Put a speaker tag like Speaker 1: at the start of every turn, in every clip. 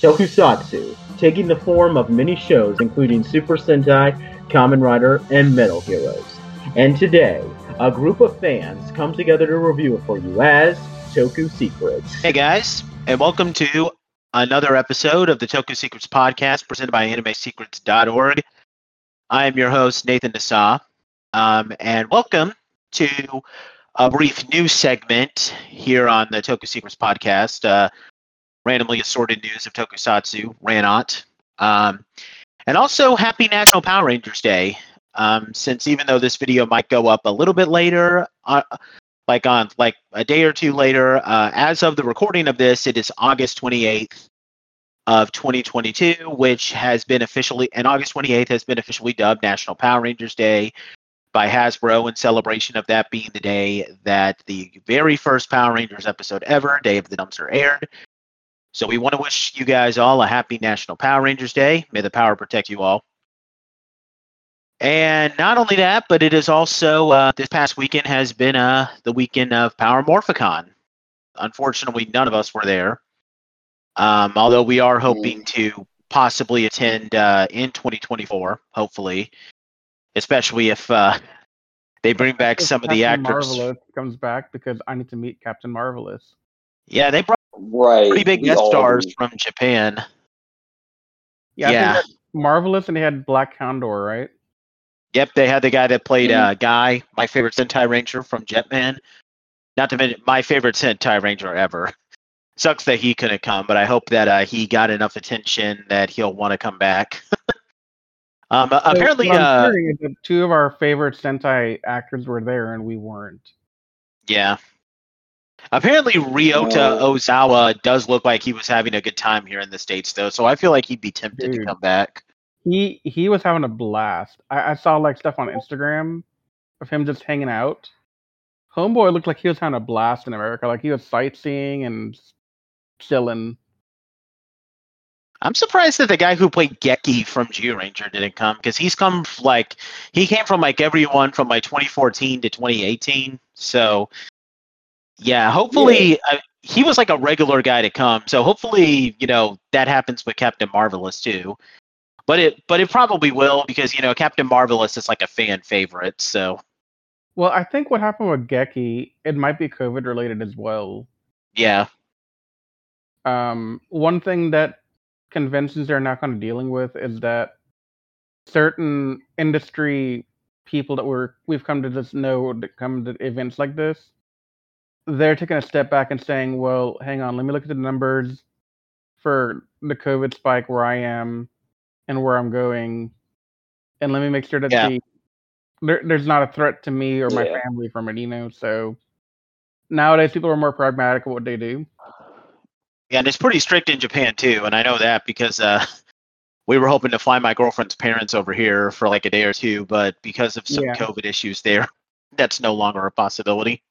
Speaker 1: Tokusatsu, taking the form of many shows including Super Sentai, Kamen Rider, and Metal Heroes. And today, a group of fans come together to review it for you as Toku Secrets.
Speaker 2: Hey guys, and welcome to another episode of the Toku Secrets podcast presented by AnimeSecrets.org. I am your host, Nathan Nassau, um, and welcome to a brief news segment here on the Toku Secrets podcast. Uh, randomly assorted news of Tokusatsu, Ranot. Um, and also, happy National Power Rangers Day. Um, since even though this video might go up a little bit later, uh, like on like a day or two later, uh, as of the recording of this, it is August 28th of 2022, which has been officially, and August 28th has been officially dubbed National Power Rangers Day by Hasbro in celebration of that being the day that the very first Power Rangers episode ever, Day of the Dumpster, aired. So we want to wish you guys all a happy National Power Rangers Day. May the power protect you all. And not only that, but it is also uh, this past weekend has been uh, the weekend of Power Morphicon. Unfortunately, none of us were there. Um, although we are hoping to possibly attend uh, in 2024, hopefully, especially if uh, they bring back some of the actors.
Speaker 3: Captain
Speaker 2: actors.
Speaker 3: Marvelous comes back because I need to meet Captain Marvelous.
Speaker 2: Yeah, they brought
Speaker 4: Right.
Speaker 2: pretty big
Speaker 4: we
Speaker 2: guest stars
Speaker 4: do.
Speaker 2: from Japan.
Speaker 3: Yeah, I
Speaker 2: Yeah.
Speaker 3: think Marvelous and they had Black Condor, right?
Speaker 2: Yep, they had the guy that played
Speaker 4: Mhm.
Speaker 2: uh, Guy, my favorite Sentai Ranger from Jetman. Not to mention my favorite Sentai Ranger ever. Sucks that he couldn't come, but I hope that uh, he got enough attention that he'll want to come back. um,
Speaker 3: So
Speaker 2: apparently, uh,
Speaker 3: hearing is that two of our favorite Sentai actors were there and we weren't.
Speaker 2: yeah. Apparently, Ryota
Speaker 4: Oh.
Speaker 2: Ozawa does look like he was having a good time here in the states, though. So I feel like he'd be tempted to come back.
Speaker 3: He he was having a blast. I, I saw like stuff on Instagram of him just hanging out. Homeboy looked like he was having a blast in America. Like he was sightseeing and chilling.
Speaker 2: I'm surprised that the guy who played Geki from Zyuranger didn't come because he's come like he came from like everyone from like 2014 to 2018. So yeah, hopefully uh, he was like a regular guy to come. So hopefully you know that happens with Captain Marvelous too. But it but it probably will because you know Captain Marvelous is like a fan favorite. So
Speaker 3: Well, I think what happened with Geki, it might be COVID related as well.
Speaker 2: yeah,
Speaker 3: um, one thing that conventions are not kind of dealing with is that certain industry people that we're we've come to just know that come to events like this, they're taking a step back and saying, "Well, hang on, let me look at the numbers for the COVID spike where I am and where I'm going, and let me make sure that
Speaker 2: Yeah.
Speaker 3: the there, there's not a threat to me or my
Speaker 4: Yeah.
Speaker 3: family from it." You know, so nowadays people are more pragmatic at what they do.
Speaker 2: yeah, and it's pretty strict in Japan too, and I know that because uh, we were hoping to fly my girlfriend's parents over here for like a day or two, but because of some
Speaker 3: Yeah.
Speaker 2: COVID issues there, that's no longer a possibility.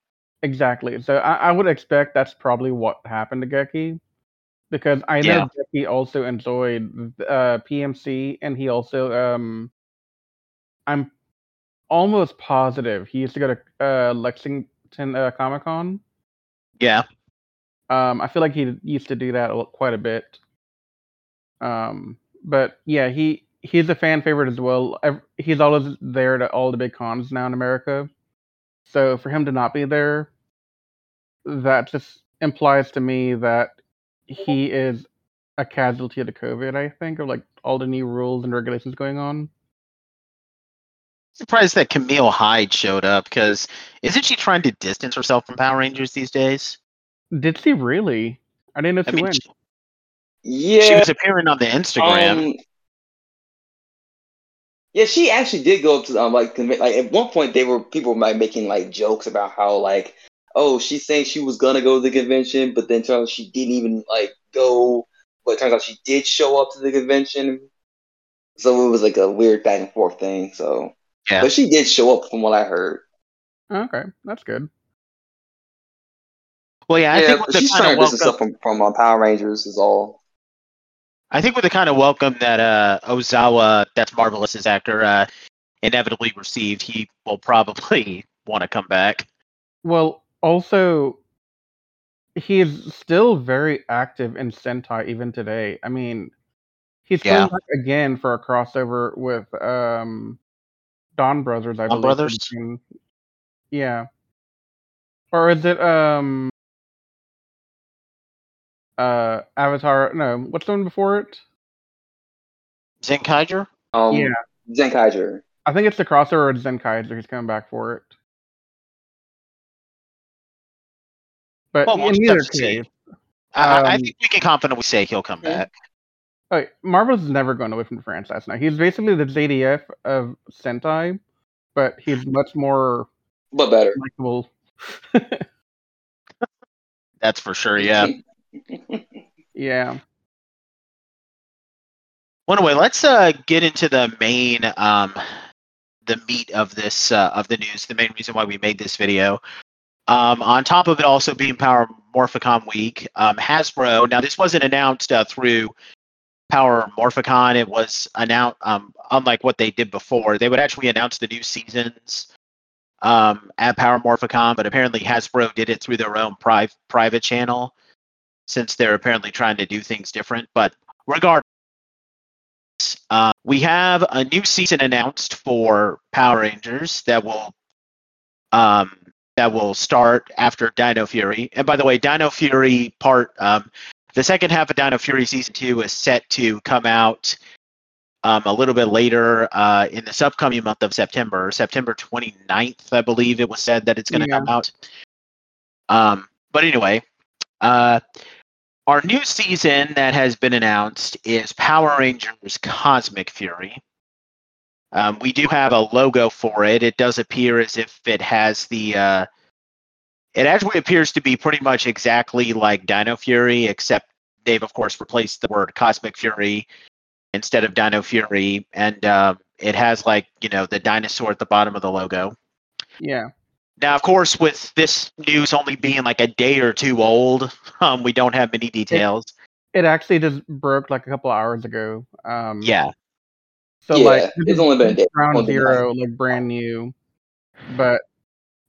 Speaker 3: Exactly. So I, I would expect that's probably what happened to Geki, because I know Geki also enjoyed uh, PMC, and he also um, I'm almost positive he used to go to uh, Lexington uh, Comic Con.
Speaker 2: Yeah,
Speaker 3: Um, I feel like he used to do that quite a bit. Um, but yeah, he he's a fan favorite as well. He's always there at all the big cons now in America. So for him to not be there, that just implies to me that he is a casualty of the COVID. I think of like all the new rules and regulations going on.
Speaker 2: surprised that Camille Hyde showed up because isn't she trying to distance herself from Power Rangers these days?
Speaker 3: Did she really? I didn't know
Speaker 2: I mean,
Speaker 3: went.
Speaker 2: she,
Speaker 4: Yeah.
Speaker 2: she was appearing on the Instagram.
Speaker 4: Um, yeah, she actually did go up to um like convi- like at one point they were people were like making like jokes about how like oh she's saying she was gonna go to the convention but then turns out she didn't even like go but it turns out she did show up to the convention so it was like a weird back and forth thing so
Speaker 2: Yeah.
Speaker 4: but she did show up from what I heard
Speaker 3: Okay, that's good.
Speaker 2: well, yeah, I
Speaker 4: yeah
Speaker 2: think with the
Speaker 4: she's trying to distance
Speaker 2: welcome,
Speaker 4: herself from from uh, Power Rangers is all
Speaker 2: I think with the kind of welcome that uh, Ozawa, that's Marvelous's actor, uh, inevitably received, he will probably want to come back.
Speaker 3: Well, also, he's still very active in Sentai even today. I mean, he's
Speaker 2: Yeah.
Speaker 3: coming back again for a crossover with um Donbrothers, I
Speaker 2: Dawn
Speaker 3: believe.
Speaker 2: Brothers?
Speaker 3: Yeah. Or is it um uh Avatar no, what's the one before it?
Speaker 2: Zenkaiger?
Speaker 4: Um,
Speaker 3: Yeah.
Speaker 4: Zenkaiger.
Speaker 3: I think it's the crossover with Zenkaiger. He's coming back for it. But
Speaker 2: Well, we'll
Speaker 3: in either
Speaker 2: have to see.
Speaker 3: case,
Speaker 2: I, I- I
Speaker 3: Um,
Speaker 2: think we can confidently say he'll come
Speaker 4: Yeah.
Speaker 2: back.
Speaker 3: oh, Marvel's never going away from the franchise now. He's basically the JDF of Sentai, but he's much more
Speaker 4: But better.
Speaker 3: likable.
Speaker 2: That's for sure. Yeah.
Speaker 3: yeah.
Speaker 2: Well, anyway, let's uh, get into the main, um, the meat of this uh, of the news. The main reason why we made this video. Um, on top of it also being Power Morphicon Week, um, Hasbro. Now, this wasn't announced uh, through Power Morphicon. It was announced, um, unlike what they did before. They would actually announce the new seasons um, at Power Morphicon, but apparently Hasbro did it through their own pri- private channel, since they're apparently trying to do things different. But regardless. Uh, we have a new season announced for Power Rangers that will um, that will start after Dino Fury. And by the way, Dino Fury part um, the second half of Dino Fury season two is set to come out um, a little bit later uh, in this upcoming month of September, September 29th, I believe it was said that it's going to
Speaker 3: Yeah.
Speaker 2: come out. Um, but anyway, uh, our new season that has been announced is Power Rangers Cosmic Fury. Um, we do have a logo for it. It does appear as if it has the. Uh, it actually appears to be pretty much exactly like Dino Fury, except they've of course replaced the word Cosmic Fury instead of Dino Fury, and um, it has like you know the dinosaur at the bottom of the logo.
Speaker 3: Yeah.
Speaker 2: Now, of course, with this news only being like a day or two old, um, we don't have many details.
Speaker 3: It actually just broke like a couple hours ago. Um,
Speaker 2: yeah,
Speaker 3: So
Speaker 4: Yeah,
Speaker 3: like
Speaker 4: it's only been a day,
Speaker 3: round zero, like brand new. But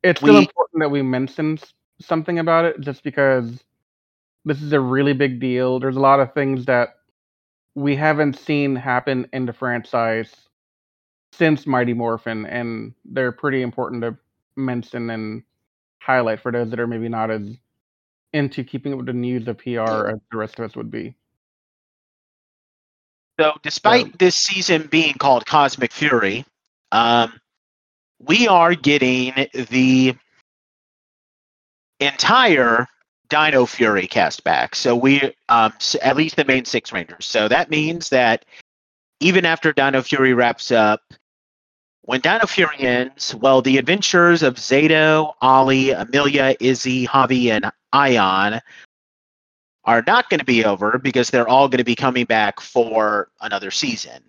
Speaker 3: it's still
Speaker 2: We-
Speaker 3: important that we mention something about it, just because this is a really big deal. There's a lot of things that we haven't seen happen in the franchise since Mighty Morphin, and they're pretty important to mention and highlight for those that are maybe not as into keeping up with the news of PR as the rest of us would be.
Speaker 2: So, despite this season being called Cosmic Fury, um, we are getting the entire Dino Fury cast back. So we, um, at least the main six Rangers. So that means that even after Dino Fury wraps up, when Dino Fury ends, well, the adventures of Zayto, Ollie, Amelia, Izzy, Javi, and Aiyon are not going to be over because they're all going to be coming back for another season.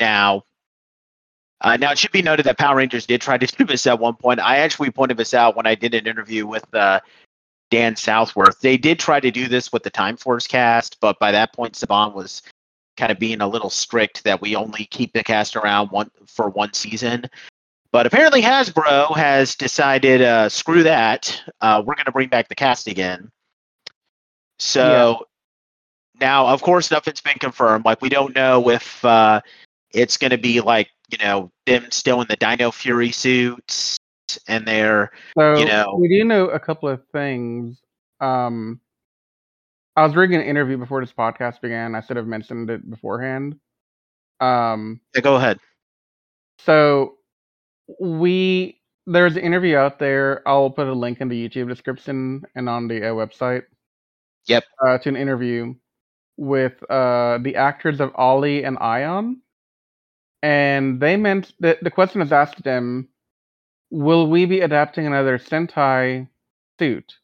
Speaker 2: Now, uh, now it should be noted that Power Rangers did try to do this at one point. I actually pointed this out when I did an interview with uh, Dan Southworth. They did try to do this with the Time Force cast, but by that point, Saban was kind of being a little strict that we only keep the cast around one for one season. But apparently, Hasbro has decided, uh, screw that. Uh, we're going to bring back the cast again. So now, of course, nothing's been confirmed. Like we don't know if uh, it's going to be like you know them still in the Dino Fury suits and they're
Speaker 3: So
Speaker 2: you know-
Speaker 3: we do know a couple of things. Um, I was reading an interview before this podcast began. I should have mentioned it beforehand. Um,
Speaker 2: yeah, go ahead.
Speaker 3: so we there's an interview out there. I'll put a link in the YouTube description and on the uh, website.
Speaker 2: Yep.
Speaker 3: Uh, to an interview with uh, the actors of Ollie and Aiyon, and they meant that the question was asked them, "Will we be adapting another Sentai suit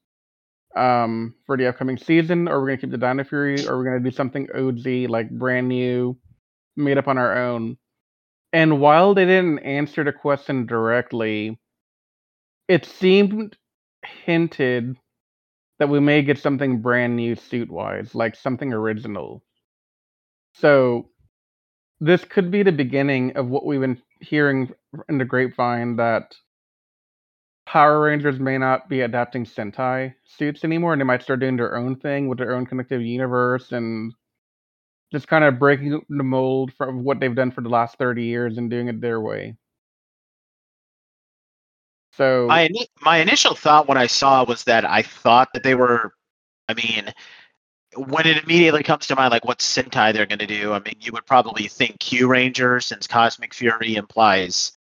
Speaker 3: um, for the upcoming season, or we're gonna keep the Dino Fury, or we're gonna do something OG like brand new, made up on our own?" And while they didn't answer the question directly, it seemed hinted that we may get something brand new suit wise, like something original. So this could be the beginning of what we've been hearing in the grapevine that Power Rangers may not be adapting Sentai suits anymore, and they might start doing their own thing with their own connected universe and just kind of breaking the mold from what they've done for the last 30 years and doing it their way. So
Speaker 2: My my initial thought when I saw was that I thought that they were. I mean, when it immediately comes to mind, like what Sentai they're going to do, I mean, you would probably think Kyuranger, since Cosmic Fury implies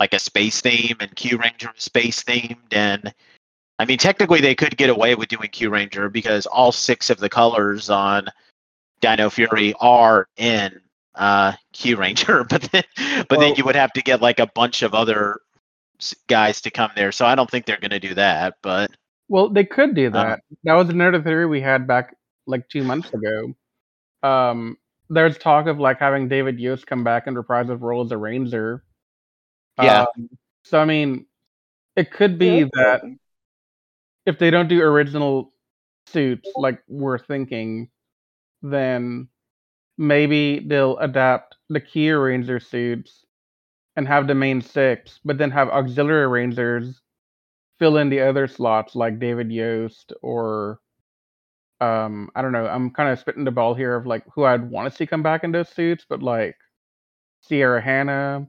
Speaker 2: like a space theme, and Kyuranger is space themed, and I mean, technically they could get away with doing Kyuranger because all six of the colors on Dino Fury are in uh, Kyuranger, but then, but then you would have to get like a bunch of other guys to come there. So I don't think they're going to do that. But
Speaker 3: Well, they could do
Speaker 2: Uh,
Speaker 3: that. that was another theory we had back like two months ago. Um, there's talk of like having David Yost come back and reprise his role as a Ranger.
Speaker 2: Yeah.
Speaker 3: Um, so I mean, it could be
Speaker 4: Yeah,
Speaker 3: that if they don't do original suits like we're thinking, then maybe they'll adapt the Kyuranger suits and have the main six, but then have auxiliary Rangers fill in the other slots like David Yost or um I don't know. I'm kind of spitting the ball here of like who I'd want to see come back in those suits, but like Ciara Hanna,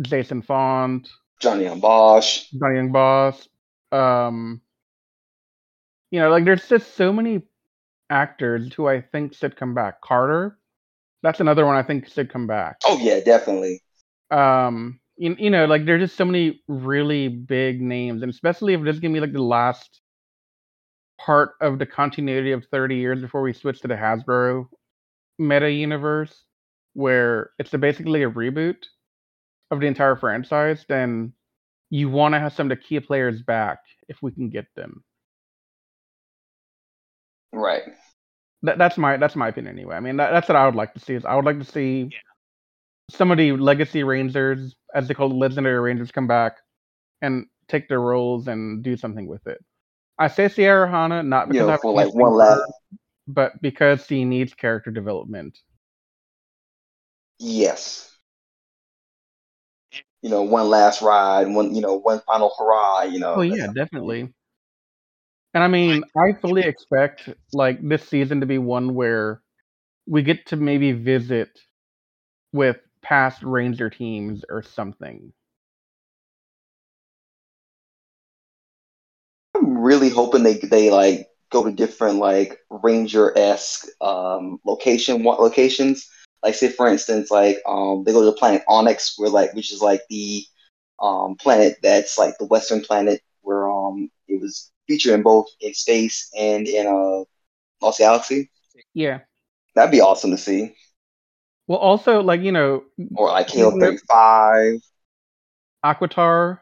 Speaker 3: Jason Faunt,
Speaker 4: Jonny Yong Bosch.
Speaker 3: Jonny Yong Bosch. Um, you know, like there's just so many actors who I think should come back. Carter, that's another one I think should come back.
Speaker 4: Oh yeah, definitely.
Speaker 3: Um, you, you know, like there's just so many really big names, and especially if this is gonna be like the last part of the continuity of 30 years before we switch to the Hasbro meta universe, where it's a, basically a reboot of the entire franchise, then you want to have some of the key players back if we can get them.
Speaker 4: Right.
Speaker 3: That, that's my that's my opinion anyway. I mean, that, that's what I would like to see. Is I would like to see some of the legacy Rangers, as they call the legendary Rangers, come back and take their roles and do something with it. I say Ciara Hanna not
Speaker 4: You
Speaker 3: because I
Speaker 4: know,
Speaker 3: have
Speaker 4: for like one
Speaker 3: thing
Speaker 4: last.
Speaker 3: but because she needs character development.
Speaker 4: Yes. You know, one last ride, one you know, one final hurrah. You know.
Speaker 3: Oh yeah, definitely. And I mean, I fully expect like this season to be one where we get to maybe visit with past Ranger teams or something.
Speaker 4: I'm really hoping they they like go to different like ranger esque um location locations. Like say for instance, like um they go to the planet Onyx, where like which is like the um planet that's like the western planet where um it was featured in both in space and in uh Lost Galaxy.
Speaker 3: Yeah.
Speaker 4: That'd be awesome to see.
Speaker 3: Well, also like you know,
Speaker 4: Or like KO thirty five.
Speaker 3: Aquitar,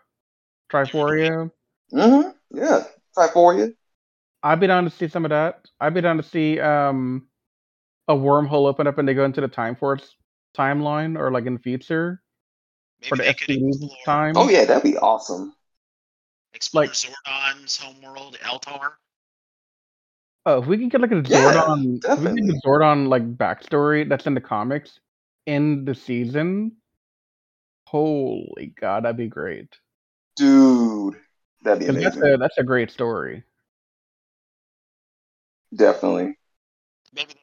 Speaker 3: Triforia.
Speaker 4: Mm-hmm. Yeah. Triforia.
Speaker 3: I'd be down to see some of that. I'd be down to see um a wormhole open up and they go into the Time Force timeline or like in the future or the
Speaker 2: maybe they could
Speaker 3: SPD
Speaker 2: explore,
Speaker 3: time.
Speaker 4: Oh yeah, that'd be awesome.
Speaker 2: explore
Speaker 3: like-
Speaker 2: Zordon's homeworld, Eltar.
Speaker 3: Oh, if we can get like a
Speaker 4: Yeah,
Speaker 3: Zordon, if we can get a Zordon like backstory that's in the comics in the season. Holy god, that'd be great.
Speaker 4: Dude. That'd be
Speaker 3: 'Cause that's
Speaker 4: amazing.
Speaker 3: a that's a great story.
Speaker 4: Definitely.
Speaker 2: Maybe they-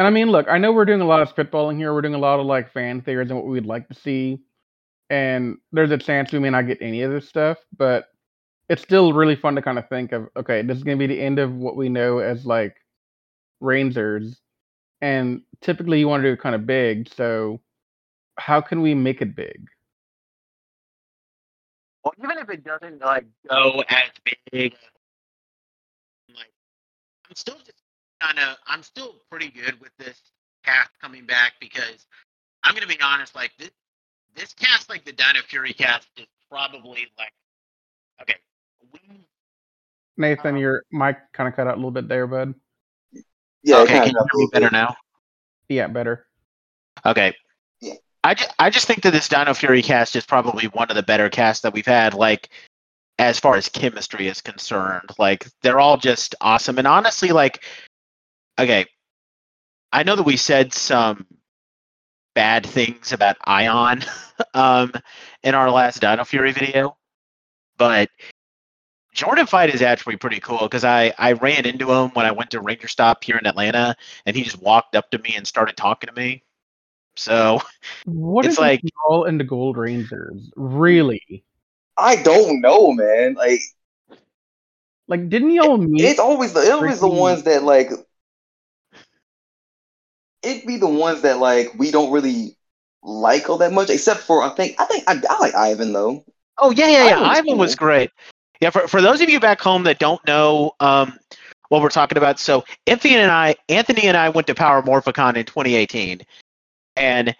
Speaker 3: And I mean, look, I know we're doing a lot of spitballing here. We're doing a lot of like fan theories and what we'd like to see. And there's a chance we may not get any of this stuff, but it's still really fun to kind of think of okay, this is gonna be the end of what we know as like Rangers. And typically you want to do it kind of big, so how can we make it big?
Speaker 2: Well, even if it doesn't like go as big, like I'm still just kind of I'm still pretty good with this cast coming back because I'm gonna be honest, like this this cast, like the Dino Fury cast, is probably like okay. We
Speaker 3: Nathan,
Speaker 2: Uh,
Speaker 3: your mic kind of cut out a little bit there, bud.
Speaker 4: Yeah,
Speaker 2: okay, can you hear me better now?
Speaker 3: Yeah, better.
Speaker 2: Okay.
Speaker 4: Yeah.
Speaker 2: I just, I just think that this Dino Fury cast is probably one of the better casts that we've had, like, as far as chemistry is concerned. Like, they're all just awesome. And honestly, like, okay, I know that we said some bad things about Aiyon um, in our last Dino Fury video, but Jordan Fite is actually pretty cool because I I ran into him when I went to Ranger Stop here in Atlanta, and he just walked up to me and started talking to me. So
Speaker 3: What
Speaker 2: It's
Speaker 3: is
Speaker 2: like-
Speaker 3: like all into Gold Rangers? Really?
Speaker 4: I don't know, man. Like
Speaker 3: Like, didn't y'all meet?
Speaker 4: it's always the it's always the ones that like it'd be the ones that like we don't really like all that much, except for I think I think I, I like Ivan though.
Speaker 2: Oh yeah, yeah, yeah.
Speaker 4: Ivan was
Speaker 2: Ivan was great. Yeah, for for those of you back home that don't know um, what we're talking about, so Anthony and I, Anthony and I went to Power Morphicon in 2018, and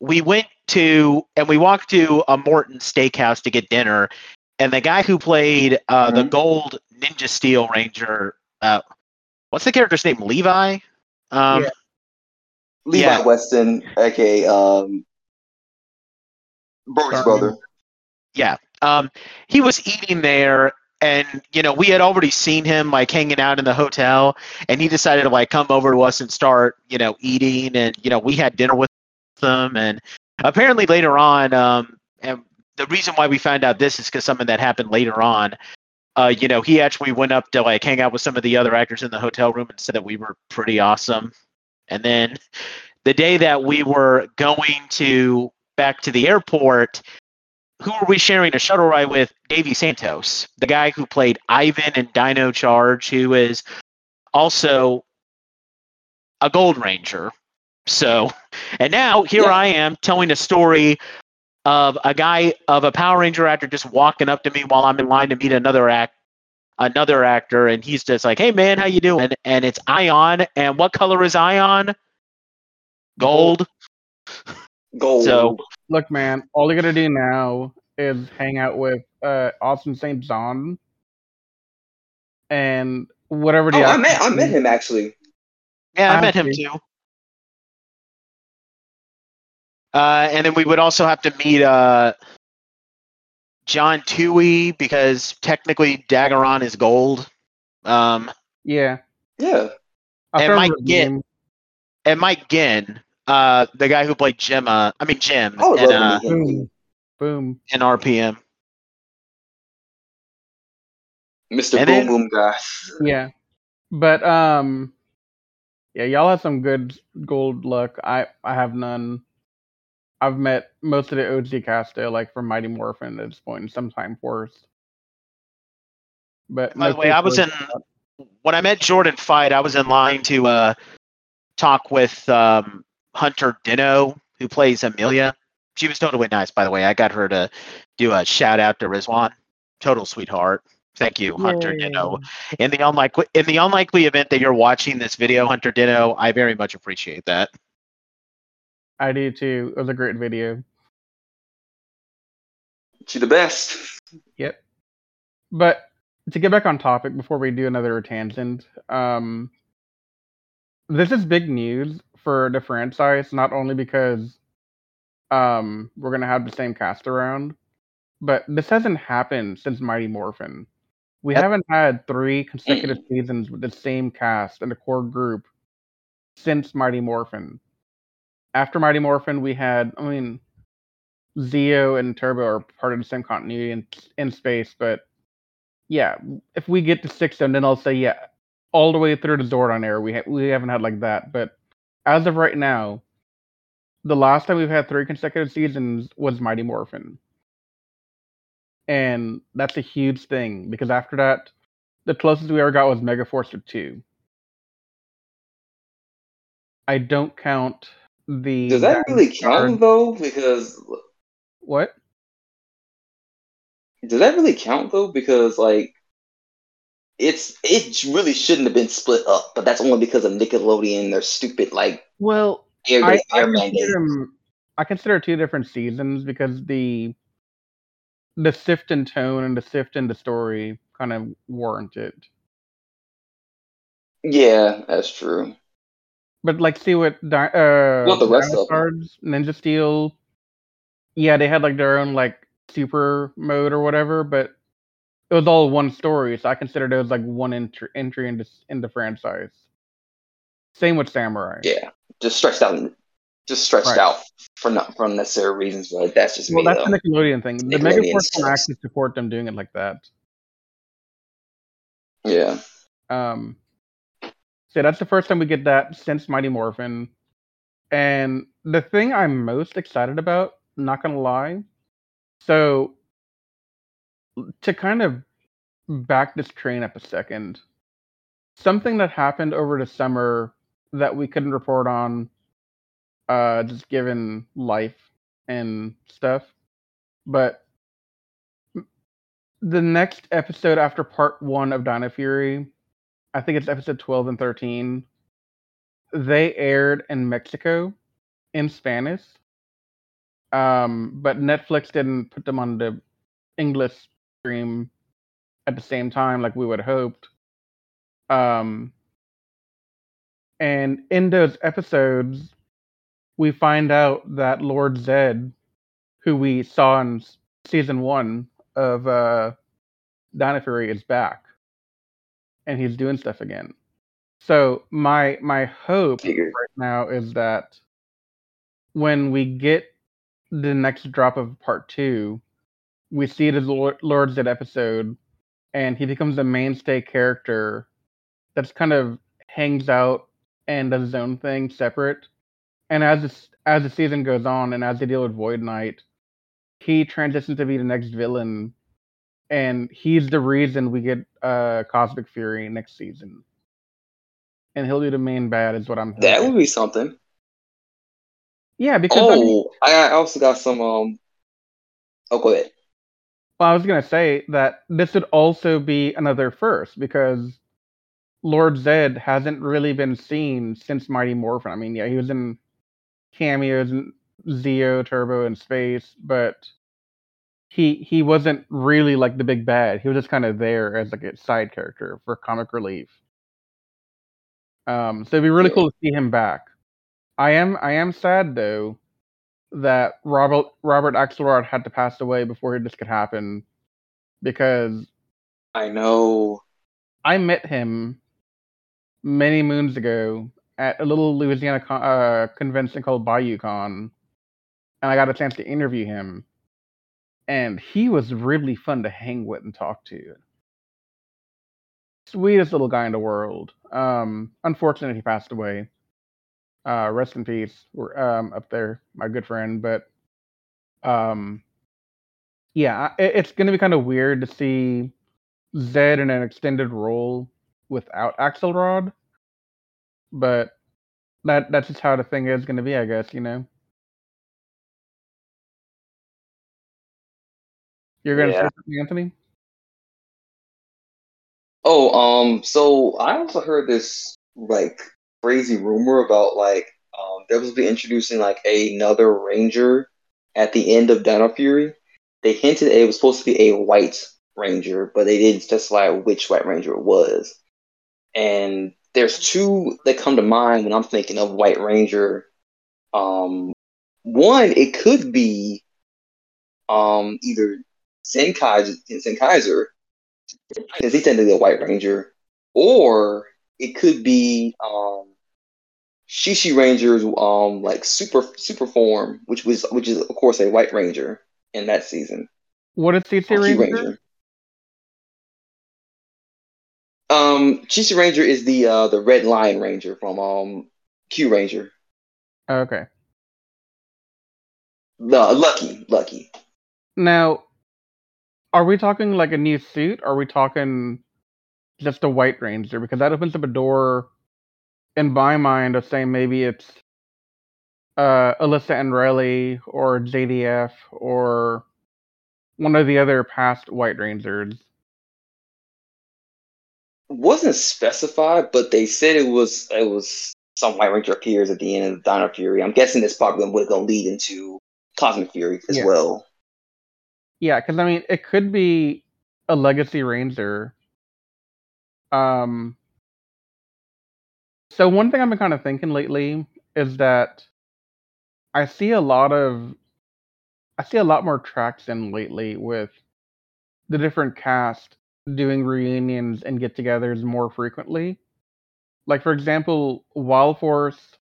Speaker 2: we went to and we walked to a Morton Steakhouse to get dinner, and the guy who played uh, the
Speaker 4: Mhm.
Speaker 2: Gold Ninja Steel Ranger, uh, what's the character's name? Levi. Um,
Speaker 3: Yeah.
Speaker 4: Levi
Speaker 2: Yeah.
Speaker 4: Weston, aka um Brody
Speaker 3: Sorry.
Speaker 4: brother.
Speaker 2: Yeah. Um, he was eating there, and you know we had already seen him like hanging out in the hotel, and he decided to like come over to us and start you know eating, and you know we had dinner with them, and apparently later on, um, and the reason why we found out this is because something that happened later on. Uh, you know, he actually went up to like hang out with some of the other actors in the hotel room and said that we were pretty awesome. And then the day that we were going to back to the airport, who were we sharing a shuttle ride with? Davi Santos, the guy who played Ivan in Dino Charge, who is also a Gold Ranger. So, and now here
Speaker 4: Yeah.
Speaker 2: I am telling a story of a guy of a Power Ranger actor just walking up to me while I'm in line to meet another act another actor and he's just like, "Hey man, how you doing?" And it's Aiyon and what color is Aiyon? Gold.
Speaker 4: Gold.
Speaker 2: So-
Speaker 3: Look, man, all you gotta do now is hang out with uh, Austin St. John and whatever the
Speaker 4: oh, I met I met him actually.
Speaker 2: Yeah, I
Speaker 3: I
Speaker 2: met him too. Uh, and then we would also have to meet uh, John Tui because technically Daggeron is gold. Um,
Speaker 3: Yeah.
Speaker 4: Yeah.
Speaker 2: And Mike
Speaker 3: his
Speaker 2: Ginn.
Speaker 3: name.
Speaker 2: and Mike Ginn, uh, the guy who played Gemma, I mean Gem
Speaker 4: I would
Speaker 2: in,
Speaker 4: love
Speaker 2: uh,
Speaker 4: him.
Speaker 3: Boom.
Speaker 4: too.
Speaker 3: Boom.
Speaker 2: in RPM.
Speaker 4: Mr.
Speaker 2: And
Speaker 4: Boom
Speaker 2: then-
Speaker 4: Boom guy.
Speaker 3: Yeah. But um yeah, y'all have some good gold luck. I I have none. I've met most of the OG cast though, like from Mighty Morphin at this point and some Time Force. But
Speaker 2: By the way, I was in when I met Jordan Fite. I was in line to uh, talk with um, Hunter Deno, who plays Amelia. She was totally nice, by the way. I got her to do a shout out to Rizwan. Total sweetheart. Thank you, Hunter
Speaker 3: Yay.
Speaker 2: Deno. In the unlikely in the unlikely event that you're watching this video, Hunter Deno, I very much appreciate that.
Speaker 3: I do too. It was a great video.
Speaker 4: She the best.
Speaker 3: Yep. But to get back on topic before we do another tangent, um, this is big news for the franchise, not only because um, we're going to have the same cast around, but this hasn't happened since Mighty Morphin. We
Speaker 2: Yep.
Speaker 3: haven't had three consecutive seasons with the same cast and the core group since Mighty Morphin. After Mighty Morphin, we had, I mean, Zeo and Turbo are part of the same continuity in, in space, but yeah, if we get to six, then I'll say yeah, all the way through the Zordon era, we ha- we haven't had like that. But as of right now, the last time we've had three consecutive seasons was Mighty Morphin, and that's a huge thing because after that, the closest we ever got was Megaforce two. I don't count the.
Speaker 4: Does that really
Speaker 3: Star-
Speaker 4: count though? Because
Speaker 3: What?
Speaker 4: does that really count though? Because like it's it really shouldn't have been split up, but that's only because of Nickelodeon They're stupid like
Speaker 3: Well,
Speaker 4: air,
Speaker 3: I, I consider
Speaker 4: mandate.
Speaker 3: them. I consider two different seasons because the the shift in tone and the shift in the story kind of warrant it.
Speaker 4: Yeah, that's true.
Speaker 3: But like, see what di- uh,
Speaker 4: Not the rest of
Speaker 3: Ninja Steel. Yeah, they had like their own like super mode or whatever, but it was all one story. So I consider those like one entry entry into in the franchise. Same with Samurai.
Speaker 4: Yeah, just stretched out, just stretched
Speaker 3: Right.
Speaker 4: out for not for unnecessary reasons. But that's just
Speaker 3: Well,
Speaker 4: me
Speaker 3: that's
Speaker 4: though.
Speaker 3: the Nickelodeon thing. The Megaforce can actually support them doing it like that.
Speaker 4: Yeah.
Speaker 3: Um, so that's the first time we get that since Mighty Morphin. And the thing I'm most excited about, not gonna lie, so to kind of back this train up a second, something that happened over the summer that we couldn't report on, uh, just given life and stuff, but the next episode after part one of Dino Fury, I think it's episode 12 and 13, they aired in Mexico in Spanish. Um, but Netflix didn't put them on the English stream at the same time like we would have hoped. Um, and in those episodes, we find out that Lord Zed, who we saw in season one of uh, Dino Fury, is back, and he's doing stuff again. So my my hope right now is that when we get the next drop of part two, we see the Lord, Lord Zed episode, and he becomes a mainstay character that's kind of hangs out and does his own thing separate. And as this, as the season goes on, and as they deal with Void Knight, he transitions to be the next villain, and he's the reason we get uh, Cosmic Fury next season. And he'll be the main bad, is what I'm.
Speaker 4: Thinking.
Speaker 3: That
Speaker 4: would be something.
Speaker 3: Yeah, because I mean,
Speaker 4: Oh, I I also got some. Um. Oh, go ahead.
Speaker 3: Well, I was gonna say that this would also be another first because Lord Zed hasn't really been seen since Mighty Morphin. I mean, yeah, he was in cameos in Zeo, Turbo, and Space, but he he wasn't really like the big bad. He was just kind of there as like a side character for comic relief. Um, so it'd be really cool to see him back. I am I am sad though that Robert Robert Axelrod had to pass away before this could happen because
Speaker 4: I know.
Speaker 3: I met him many moons ago at a little Louisiana con- uh, convention called BayouCon, and I got a chance to interview him, and he was really fun to hang with and talk to. Sweetest little guy in the world. Um, unfortunately, he passed away. Uh, rest in peace. We're um, up there, my good friend. But um, yeah, it, it's gonna be kind of weird to see Zed in an extended role without Axelrod, but that that's just how the thing is going to be, I guess. You know. You're going to
Speaker 4: Yeah.
Speaker 3: say something, Anthony?
Speaker 4: Oh, um, so I also heard this like crazy rumor about like um they was be introducing like another ranger at the end of Dino Fury. They hinted it was supposed to be a white ranger, but they didn't specify which white ranger it was. And there's two that come to mind when I'm thinking of White Ranger. Um, one, it could be um either Zen Kaiser, Zen Kaiser because he's technically a White Ranger, or it could be um, Shishi Ranger's um like super super form, which was which is of course a White Ranger in that season.
Speaker 3: What is Shishi
Speaker 4: Or
Speaker 3: Kyuranger?
Speaker 4: Um, Shishi Ranger is the uh the Red Lion Ranger from um Kyuranger.
Speaker 3: Oh, Okay.
Speaker 4: The Lucky, Lucky.
Speaker 3: Now, are we talking like a new suit? Or are we talking just a White Ranger? Because that opens up a door, in my mind, of saying maybe it's uh, Alyssa Enrile or JDF or one of the other past White Rangers.
Speaker 4: wasn't specified, but they said it was it was some White Ranger appears at the end of the Dino Fury. I'm guessing it's probably going to lead into Cosmic Fury as
Speaker 3: Yeah.
Speaker 4: well.
Speaker 3: Yeah, because I mean, it could be a Legacy Ranger. Um. So one thing I've been kind of thinking lately is that I see a lot of, I see a lot more traction lately with the different cast doing reunions and get-togethers more frequently. Like for example, Wild Force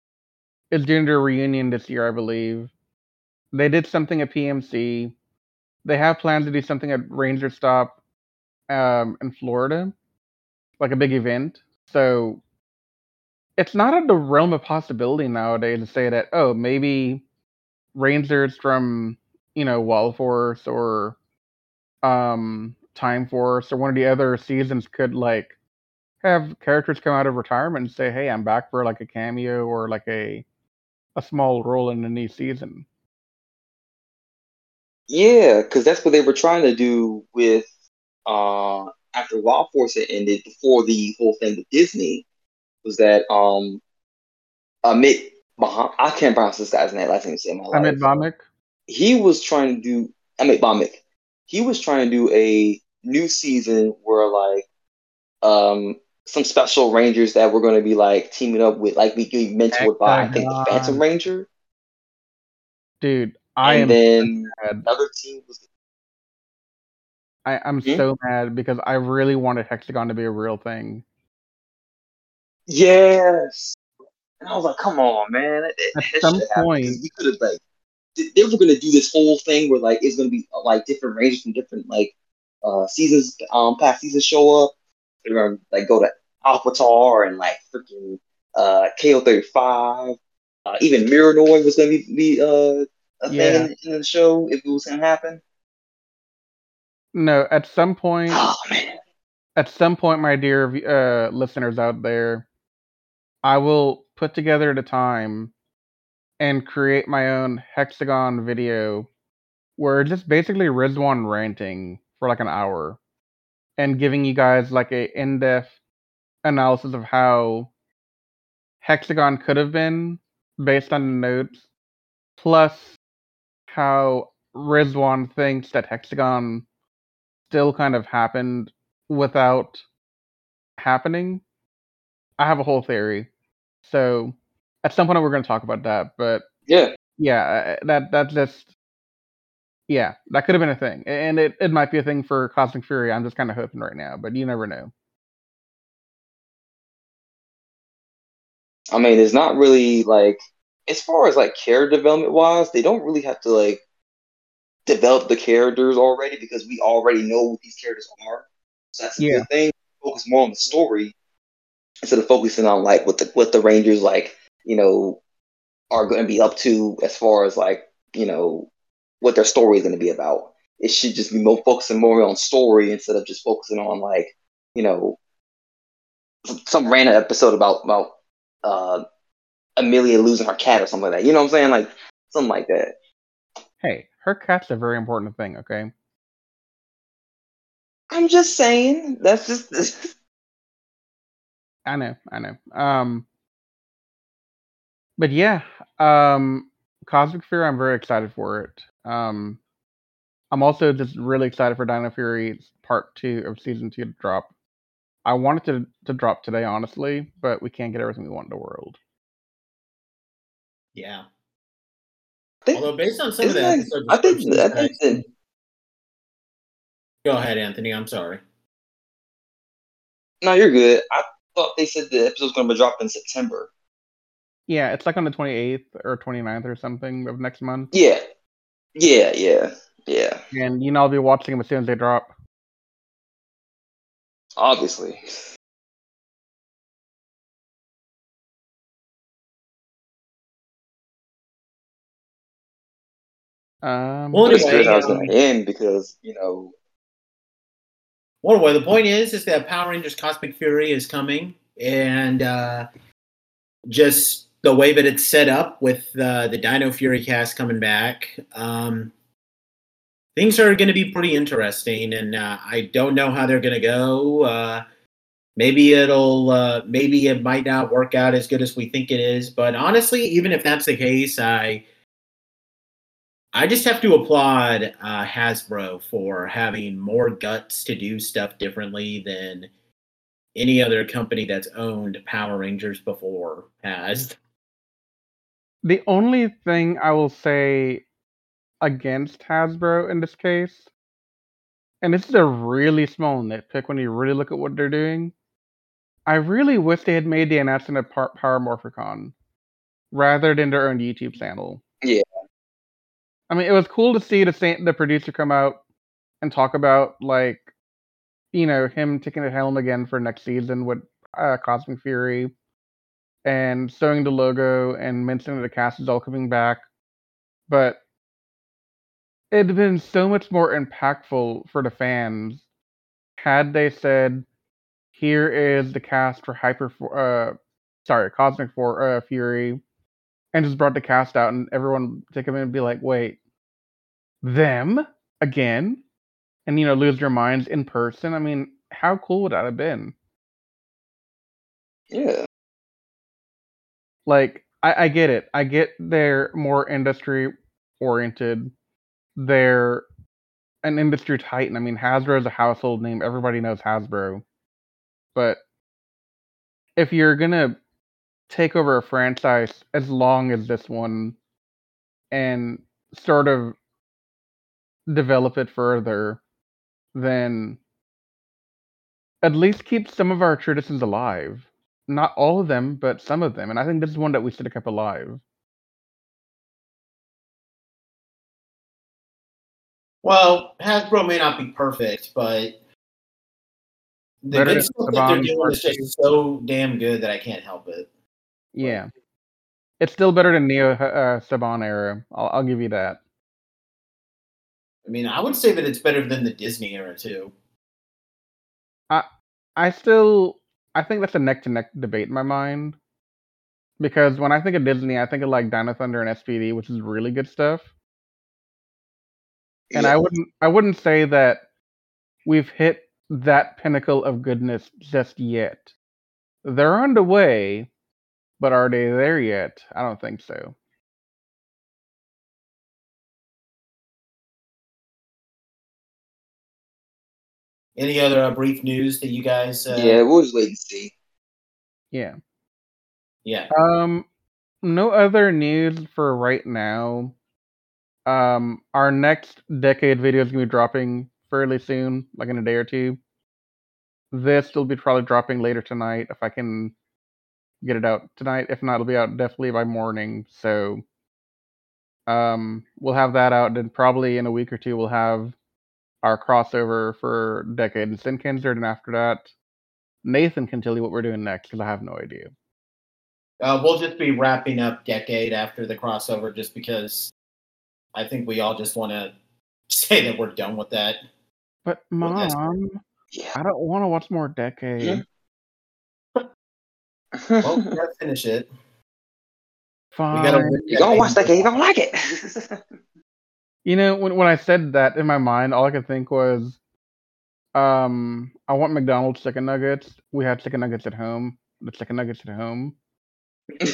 Speaker 3: is doing their reunion this year, I believe. They did something at PMC. They have plans to do something at Ranger Stop um, in Florida. like a big event. So it's not in the realm of possibility nowadays to say that oh maybe Rangers from you know Wild Force or um Time Force or one of the other seasons could like have characters come out of retirement and say, "Hey, I'm back for like a cameo or like a a small role in a new season."
Speaker 4: Yeah, because that's what they were trying to do with uh after Wild Force had ended before the whole thing with Disney was that um Amit Bah- I can't pronounce this guy's name last name in my life.
Speaker 3: Amit Bhaumik.
Speaker 4: he was trying to do Amit Bhaumik. He was trying to do a new season where like um some special rangers that were going to be like teaming up with like be mentored by I think the Phantom Ranger,
Speaker 3: Dude, I
Speaker 4: and
Speaker 3: am
Speaker 4: then
Speaker 3: mad.
Speaker 4: another team was
Speaker 3: I, I'm
Speaker 4: Hmm?
Speaker 3: so mad because I really wanted Hexagon to be a real thing.
Speaker 4: yes, and I was like, come on, man, that, that,
Speaker 3: At some
Speaker 4: should've happened, 'cause
Speaker 3: point-
Speaker 4: we could have like they were going to do this whole thing where like it's going to be uh, like different rangers from different like uh seasons um past seasons show up. They're going to like go to Alphatar and like freaking uh KO thirty five. Uh, even Mirinoi was going to be, be uh a
Speaker 3: Yeah.
Speaker 4: thing in the show if it was to happen.
Speaker 3: No, at some point,
Speaker 4: Oh man,
Speaker 3: at some point, my dear uh, listeners out there, I will put together the time and create my own hexagon video where it's just basically Rizwan ranting for like an hour and giving you guys like a in-depth analysis of how hexagon could have been based on the notes, plus how Rizwan thinks that hexagon still kind of happened without happening. I have a whole theory. So at some point we're going to talk about that, but
Speaker 4: yeah,
Speaker 3: yeah, uh, that just yeah, that could have been a thing, and it, it might be a thing for Cosmic Fury. I'm just kind of hoping right now, but you never know.
Speaker 4: I mean, it's not really like as far as like character development wise, they don't really have to like develop the characters already because we already know what these characters are. So that's a
Speaker 3: Yeah.
Speaker 4: good thing. Focus more on the story instead of focusing on like what the what the Rangers like, you know, are going to be up to as far as like you know what their story is going to be about. It should just be more focusing more on story instead of just focusing on like you know some, some random episode about about uh Amelia losing her cat or something like that. You know what I'm saying? Like something like that.
Speaker 3: Hey, her cat's a very important thing. Okay,
Speaker 4: I'm just saying. That's just
Speaker 3: I know, I know. Um, but yeah, um, Cosmic Fear. I'm very excited for it. Um, I'm also just really excited for Dino Fury Part Two of Season Two to drop. I wanted to to drop today, honestly, but we can't get everything we want in the world.
Speaker 5: Yeah.
Speaker 4: Think,
Speaker 5: Although based on some of
Speaker 4: isn't
Speaker 5: the
Speaker 4: that- I think I think
Speaker 5: I've
Speaker 4: that
Speaker 5: Go ahead, Anthony. I'm sorry.
Speaker 4: no, you're good. I thought they said the episode's going to be dropped in September.
Speaker 3: Yeah, it's like on the 28th or 29th or something of next month,
Speaker 4: Yeah, yeah, yeah, yeah.
Speaker 3: and you know I'll be watching them as soon as they drop.
Speaker 4: Obviously.
Speaker 3: Um,
Speaker 5: Well,
Speaker 4: I'm just
Speaker 5: anyway,
Speaker 4: curious how it's going to end because you know.
Speaker 5: Well, anyway, the point is, is that Power Rangers Cosmic Fury is coming, and uh, just the way that it's set up with uh, the Dino Fury cast coming back, um, things are going to be pretty interesting, and uh, I don't know how they're going to go. Uh, maybe it'll, uh, maybe it might not work out as good as we think it is, but honestly, even if that's the case, I. I just have to applaud uh, Hasbro for having more guts to do stuff differently than any other company that's owned Power Rangers before has.
Speaker 3: the only thing I will say against Hasbro in this case, and this is a really small nitpick when you really look at what they're doing, I really wish they had made the announcement of Power Morphicon rather than their own YouTube channel. I mean, it was cool to see the the producer come out and talk about like you know him taking the helm again for next season with uh, Cosmic Fury, and showing the logo and mentioning that the cast is all coming back, but it'd have been so much more impactful for the fans had they said, "Here is the cast for Hyper, uh, sorry, Cosmic for uh, Fury," and just brought the cast out, and everyone take a in and be like, "Wait, them again?" And you know, lose their minds in person. I mean, how cool would that have been?
Speaker 4: Yeah.
Speaker 3: Like, I, I get it. I get they're more industry oriented. They're an industry titan. I mean, Hasbro is a household name. Everybody knows Hasbro. But if you're gonna take over a franchise as long as this one and sort of develop it further, then at least keep some of our traditions alive. Not all of them, but some of them. And I think this is one that we should have kept alive.
Speaker 2: Well, Hasbro may not be perfect, but the
Speaker 3: Better
Speaker 2: good stuff that they're doing is just so damn good that I can't help it.
Speaker 3: Yeah. It's still better than Neo uh, Saban era. I'll, I'll give you that.
Speaker 2: I mean, I would say that it's better than the Disney era too.
Speaker 3: I I still I think that's a neck to neck debate in my mind. Because when I think of Disney, I think of like Dino Thunder and SPD, which is really good stuff. And I wouldn't I wouldn't say that we've hit that pinnacle of goodness just yet. They're on the way, but are they there yet? I don't think so.
Speaker 2: Any other uh, brief news that you guys? Uh,
Speaker 4: yeah, we'll just wait and see.
Speaker 3: Yeah.
Speaker 2: yeah.
Speaker 3: Um, no other news for right now. Um, our next decade video is gonna be dropping fairly soon, like in a day or two. This will be probably dropping later tonight if I can get it out tonight. If not, it'll be out definitely by morning. So, um, we'll have that out. Then probably in a week or two, we'll have our crossover for decade and Shinkenger. And after that, Nathan can tell you what we're doing next because I have no idea.
Speaker 2: Uh, we'll just be wrapping up Decade after the crossover, just because I think we all just want to say that we're done with that.
Speaker 3: But
Speaker 2: Well,
Speaker 3: mom,
Speaker 4: Yeah.
Speaker 3: I don't want to watch more Decade.
Speaker 4: Yeah.
Speaker 2: Well, we gotta finish it. We
Speaker 3: Fine.
Speaker 2: gotta.
Speaker 4: you gonna watch that game, you gonna like it.
Speaker 3: You know, when when I said that in my mind, all I could think was, um, I want McDonald's chicken nuggets. We had chicken nuggets at home. The chicken nuggets at home.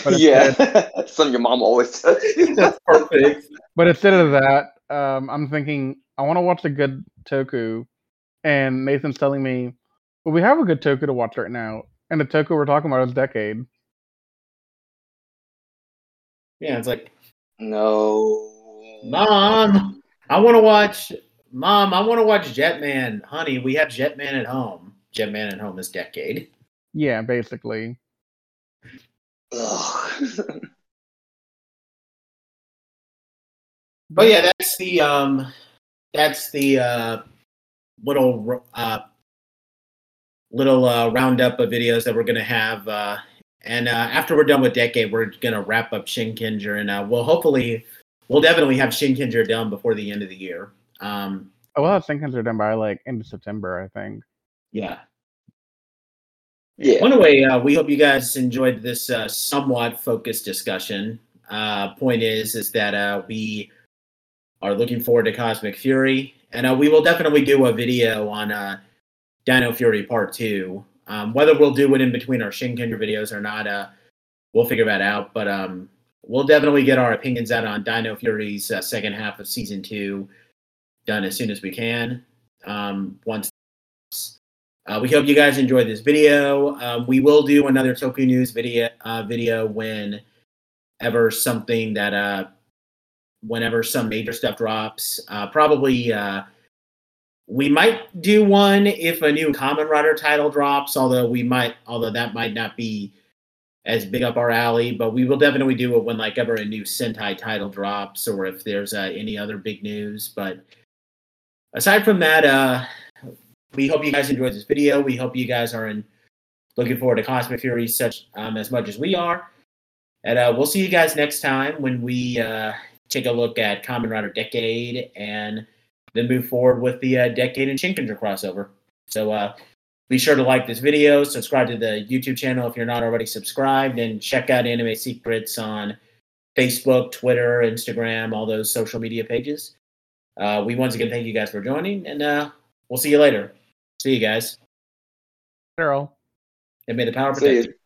Speaker 4: Yeah, that's something your mom always says.
Speaker 2: That's perfect.
Speaker 3: But instead of that, um, I'm thinking I want to watch a good Toku, and Nathan's telling me, well, we have a good Toku to watch right now, and the Toku we're talking about is Decade.
Speaker 2: Yeah, it's like,
Speaker 4: no.
Speaker 2: Mom, I want to watch. Mom, I want to watch Jetman. Honey, we have Jetman at home. Jetman at home is Decade.
Speaker 3: Yeah, basically.
Speaker 2: But yeah, that's the um, that's the uh, little uh, little uh, roundup of videos that we're gonna have. Uh, and uh, after we're done with Decade, we're gonna wrap up Shinkenger, and uh, we'll hopefully, we'll definitely have Shinkenger done before the end of the year. Um,
Speaker 3: Oh, well, Shinkenger done by like end of September, I think.
Speaker 2: yeah.
Speaker 4: yeah.
Speaker 2: Well, anyway, uh, we hope you guys enjoyed this uh, somewhat focused discussion. Uh, point is, is that uh, we are looking forward to Cosmic Fury, and uh, we will definitely do a video on uh, Dino Fury Part Two. Um, whether we'll do it in between our Shinkenger videos or not, uh, we'll figure that out. But um, we'll definitely get our opinions out on Dino Fury's uh, second half of season two done as soon as we can. Um, once uh, we hope you guys enjoyed this video. Um, we will do another Toku News video uh, video whenever something that uh, whenever some major stuff drops. Uh, probably uh, we might do one if a new Kamen Rider title drops. Although we might, although that might not be as big up our alley. But we will definitely do it when like ever a new Sentai title drops or if there's uh, any other big news. But aside from that, uh, we hope you guys enjoyed this video. We hope you guys are in, looking forward to Cosmic Fury such um, as much as we are. And uh, we'll see you guys next time when we uh, take a look at Kamen Rider Decade and then move forward with the uh, Decade and Shinkenger crossover. So uh, be sure to like this video, subscribe to the YouTube channel if you're not already subscribed, and check out Anime Secrets on Facebook, Twitter, Instagram, all those social media pages. Uh, we once again thank you guys for joining, and uh, we'll see you later. See you guys.
Speaker 3: Carol.
Speaker 2: And may the power
Speaker 4: See
Speaker 2: protect
Speaker 4: you.
Speaker 2: you.